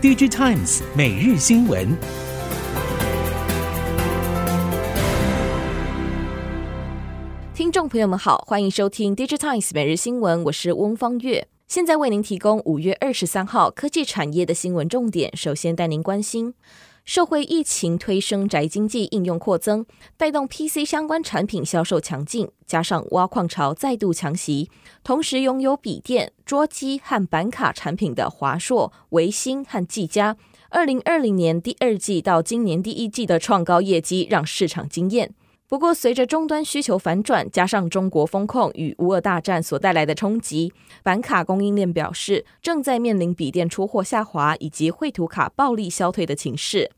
DigiTimes 每日新闻。听众朋友们好，欢迎收听 DigiTimes 每日新闻，我是翁方月，现在为您提供五月二十三号科技产业的新闻重点。首先带您关心。受惠疫情推升宅经济应用扩增，带动 PC 相关产品销售强劲，加上挖矿潮再度强袭，同时拥有笔电、桌机和板卡产品的华硕、微星和技嘉，二零二零年第二季到今年第一季的创高业绩让市场惊艳。不过，随着终端需求反转，加上中国风控与乌俄大战所带来的冲击，板卡供应链表示正在面临笔电出货下滑以及绘图卡暴力消退的情势。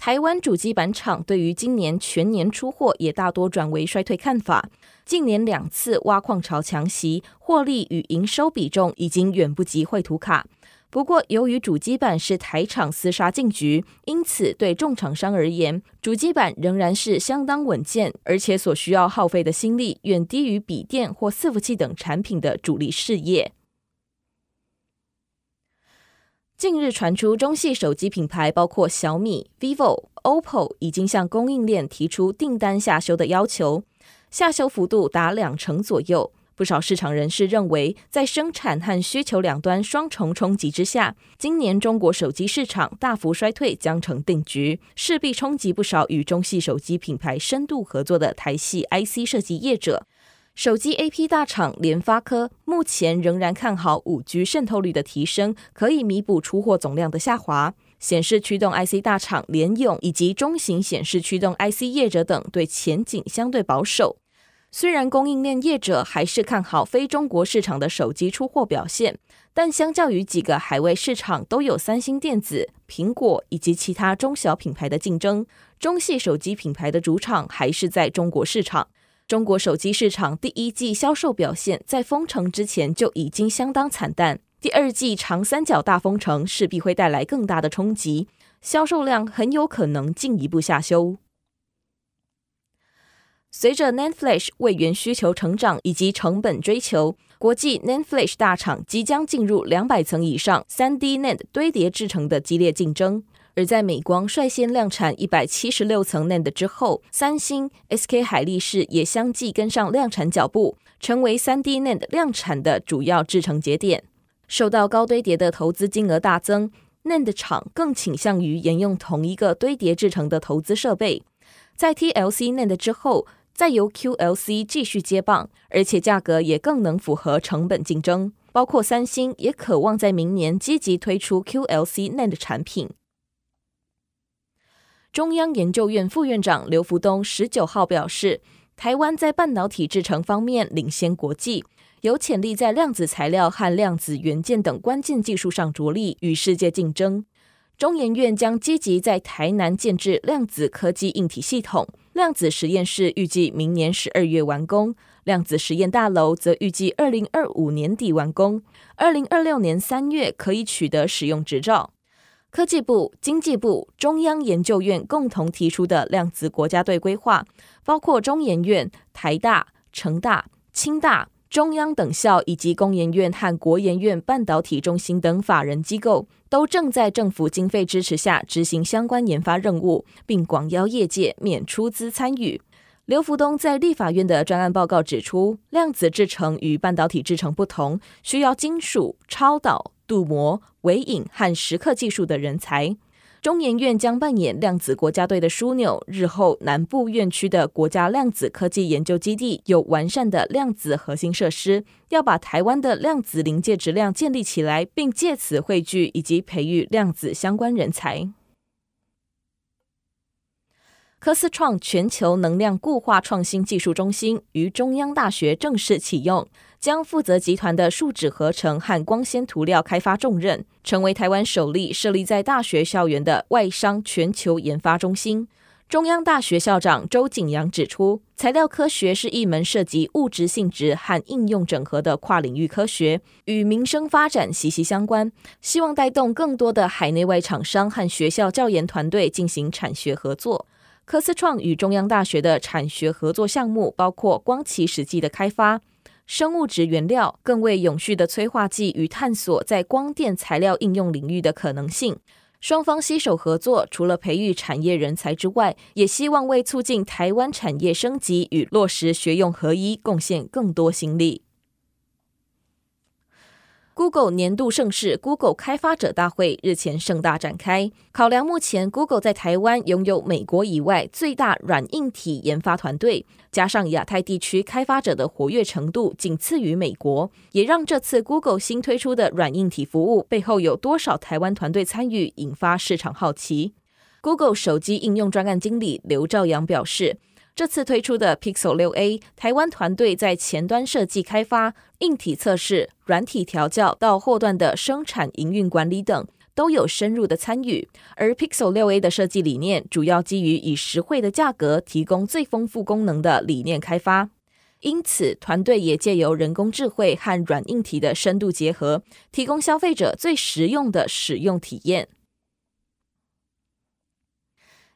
台湾主机板厂对于今年全年出货也大多转为衰退看法。近年两次挖矿潮强袭，获利与营收比重已经远不及绘图卡。不过，由于主机板是台厂厮杀进局，因此对众厂商而言，主机板仍然是相当稳健，而且所需要耗费的心力远低于笔电或伺服器等产品的主力事业。近日传出，中系手机品牌包括小米、vivo、OPPO 已经向供应链提出订单下修的要求，下修幅度达两成左右。不少市场人士认为，在生产和需求两端双重冲击之下，今年中国手机市场大幅衰退将成定局，势必冲击不少与中系手机品牌深度合作的台系 IC 设计业者。手机 AP 大厂联发科目前仍然看好 5G 渗透率的提升，可以弥补出货总量的下滑。显示驱动 IC 大厂联咏以及中型显示驱动 IC 业者等对前景相对保守。虽然供应链业者还是看好非中国市场的手机出货表现，但相较于几个海外市场都有三星电子、苹果以及其他中小品牌的竞争，中系手机品牌的主场还是在中国市场。中国手机市场第一季销售表现在封城之前就已经相当惨淡，第二季长三角大封城势必会带来更大的冲击，销售量很有可能进一步下修。随着 NAND Flash 位元需求成长以及成本追求，国际 NAND Flash 大厂即将进入两百层以上 3D NAND 堆叠制程的激烈竞争。而在美光率先量产一百七十六层 NAND 之后，三星、SK 海力士也相继跟上量产脚步，成为三 D NAND 量产的主要制程节点。受到高堆叠的投资金额大增，NAND 厂更倾向于沿用同一个堆叠制程的投资设备。在 TLC NAND 之后，再由 QLC 继续接棒，而且价格也更能符合成本竞争。包括三星也渴望在明年积极推出 QLC NAND 产品。中央研究院副院长刘福东十九号表示，台湾在半导体制程方面领先国际，有潜力在量子材料和量子元件等关键技术上着力，与世界竞争。中研院将积极在台南建置量子科技硬体系统，量子实验室预计明年十二月完工，量子实验大楼则预计二零二五年底完工，二零二六年三月可以取得使用执照。科技部、经济部、中央研究院共同提出的量子国家队规划，包括中研院、台大、成大、清大、中央等校以及工研院和国研院半导体中心等法人机构，都正在政府经费支持下执行相关研发任务，并广邀业界免出资参与。刘福东在立法院的专案报告指出，量子制程与半导体制程不同，需要金属、超导。镀膜、微影和蚀刻技术的人才，中研院将扮演量子国家队的枢纽。日后南部院区的国家量子科技研究基地有完善的量子核心设施，要把台湾的量子临界质量建立起来，并借此汇聚以及培育量子相关人才。科思创全球能量固化创新技术中心于中央大学正式启用，将负责集团的树脂合成和光纤涂料开发重任，成为台湾首例设立在大学校园的外商全球研发中心。中央大学校长周景阳指出，材料科学是一门涉及物质性质和应用整合的跨领域科学，与民生发展息息相关。希望带动更多的海内外厂商和学校教研团队进行产学合作。科思创与中央大学的产学合作项目包括光启实剂的开发、生物质原料，更为永续的催化剂与探索在光电材料应用领域的可能性。双方携手合作，除了培育产业人才之外，也希望为促进台湾产业升级与落实学用合一贡献更多心力。Google 年度盛事 Google 开发者大会日前盛大展开。考量目前 Google 在台湾拥有美国以外最大软硬体研发团队，加上亚太地区开发者的活跃程度仅次于美国，也让这次 Google 新推出的软硬体服务背后有多少台湾团队参与，引发市场好奇。Google 手机应用专案经理刘兆阳表示。这次推出的 Pixel 6a，台湾团队在前端设计开发、硬体测试、软体调教到后段的生产营运管理等，都有深入的参与。而 Pixel 6a 的设计理念，主要基于以实惠的价格提供最丰富功能的理念开发，因此团队也借由人工智慧和软硬体的深度结合，提供消费者最实用的使用体验。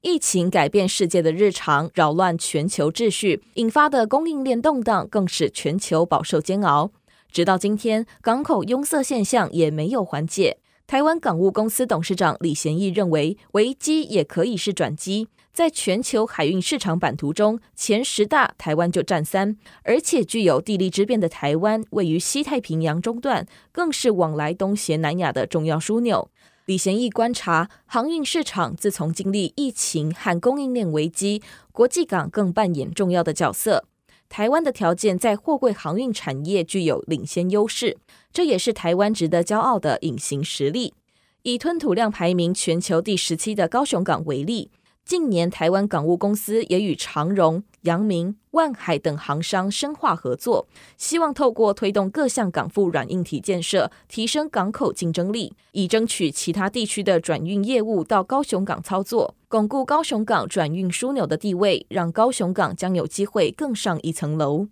疫情改变世界的日常，扰乱全球秩序，引发的供应链动荡更使全球饱受煎熬。直到今天，港口拥塞现象也没有缓解。台湾港务公司董事长李贤义认为，危机也可以是转机。在全球海运市场版图中，前十大台湾就占三，而且具有地利之便的台湾，位于西太平洋中段，更是往来东协、南亚的重要枢纽。李贤义观察，航运市场自从经历疫情和供应链危机，国际港更扮演重要的角色。台湾的条件在货柜航运产业具有领先优势，这也是台湾值得骄傲的隐形实力。以吞吐量排名全球第十七的高雄港为例。近年，台湾港务公司也与长荣、阳明、万海等航商深化合作，希望透过推动各项港埠软硬体建设，提升港口竞争力，以争取其他地区的转运业务到高雄港操作，巩固高雄港转运枢纽的地位，让高雄港将有机会更上一层楼。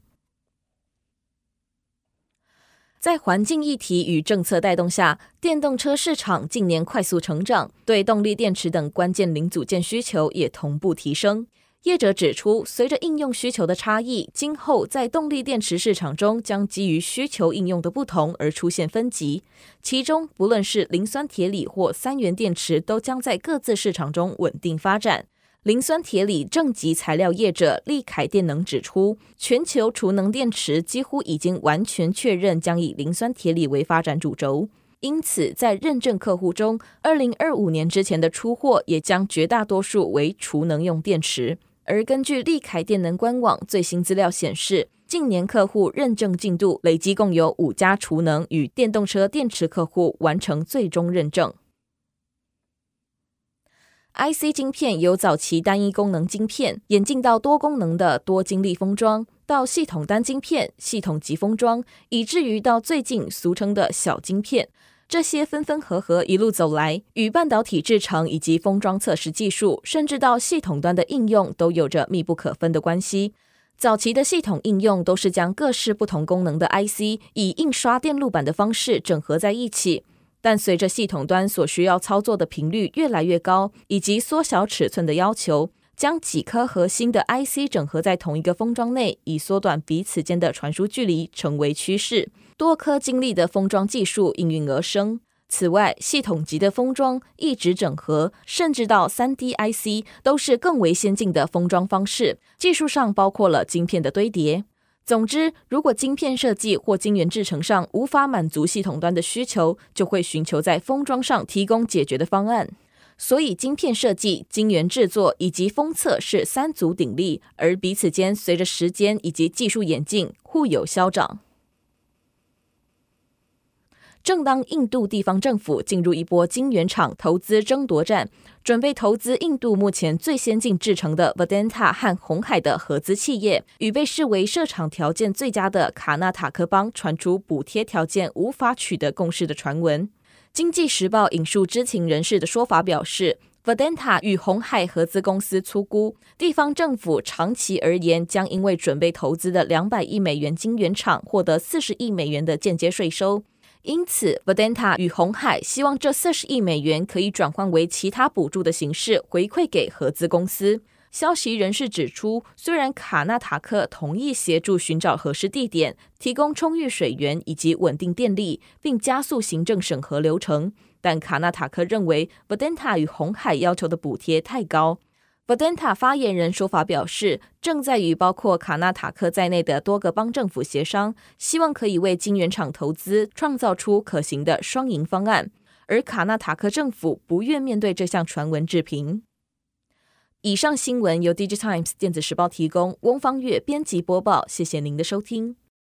在环境议题与政策带动下，电动车市场近年快速成长，对动力电池等关键零组件需求也同步提升。业者指出，随着应用需求的差异，今后在动力电池市场中将基于需求应用的不同而出现分级，其中不论是磷酸铁锂或三元电池，都将在各自市场中稳定发展。磷酸铁锂正极材料业者力凯电能指出，全球储能电池几乎已经完全确认将以磷酸铁锂为发展主轴，因此在认证客户中，二零二五年之前的出货也将绝大多数为储能用电池。而根据力凯电能官网最新资料显示，近年客户认证进度累计共有五家储能与电动车电池客户完成最终认证。IC 晶片由早期单一功能晶片演进到多功能的多晶粒封装，到系统单晶片、系统级封装，以至于到最近俗称的小晶片。这些分分合合一路走来，与半导体制程以及封装测试技术，甚至到系统端的应用，都有着密不可分的关系。早期的系统应用都是将各式不同功能的 IC 以印刷电路板的方式整合在一起。但随着系统端所需要操作的频率越来越高，以及缩小尺寸的要求，将几颗核心的 IC 整合在同一个封装内，以缩短彼此间的传输距离，成为趋势。多颗晶粒的封装技术应运而生。此外，系统级的封装、一直整合，甚至到 3D IC，都是更为先进的封装方式。技术上包括了晶片的堆叠。总之，如果晶片设计或晶圆制程上无法满足系统端的需求，就会寻求在封装上提供解决的方案。所以，晶片设计、晶圆制作以及封测是三足鼎立，而彼此间随着时间以及技术演进，互有消长。正当印度地方政府进入一波晶圆厂投资争夺战，准备投资印度目前最先进制成的 Vedanta 和红海的合资企业，与被视为设厂条件最佳的卡纳塔克邦传出补贴条件无法取得共识的传闻。经济时报引述知情人士的说法表示，Vedanta 与红海合资公司粗估，地方政府长期而言将因为准备投资的两百亿美元晶圆厂获得四十亿美元的间接税收。因此，Vedanta 与红海希望这四十亿美元可以转换为其他补助的形式回馈给合资公司。消息人士指出，虽然卡纳塔克同意协助寻找合适地点、提供充裕水源以及稳定电力，并加速行政审核流程，但卡纳塔克认为 Vedanta 与红海要求的补贴太高。Vedanta 发言人说法表示，正在与包括卡纳塔克在内的多个邦政府协商，希望可以为晶圆厂投资创造出可行的双赢方案。而卡纳塔克政府不愿面对这项传闻置评。以上新闻由 Digitimes 电子时报提供，翁方月编辑播报，谢谢您的收听。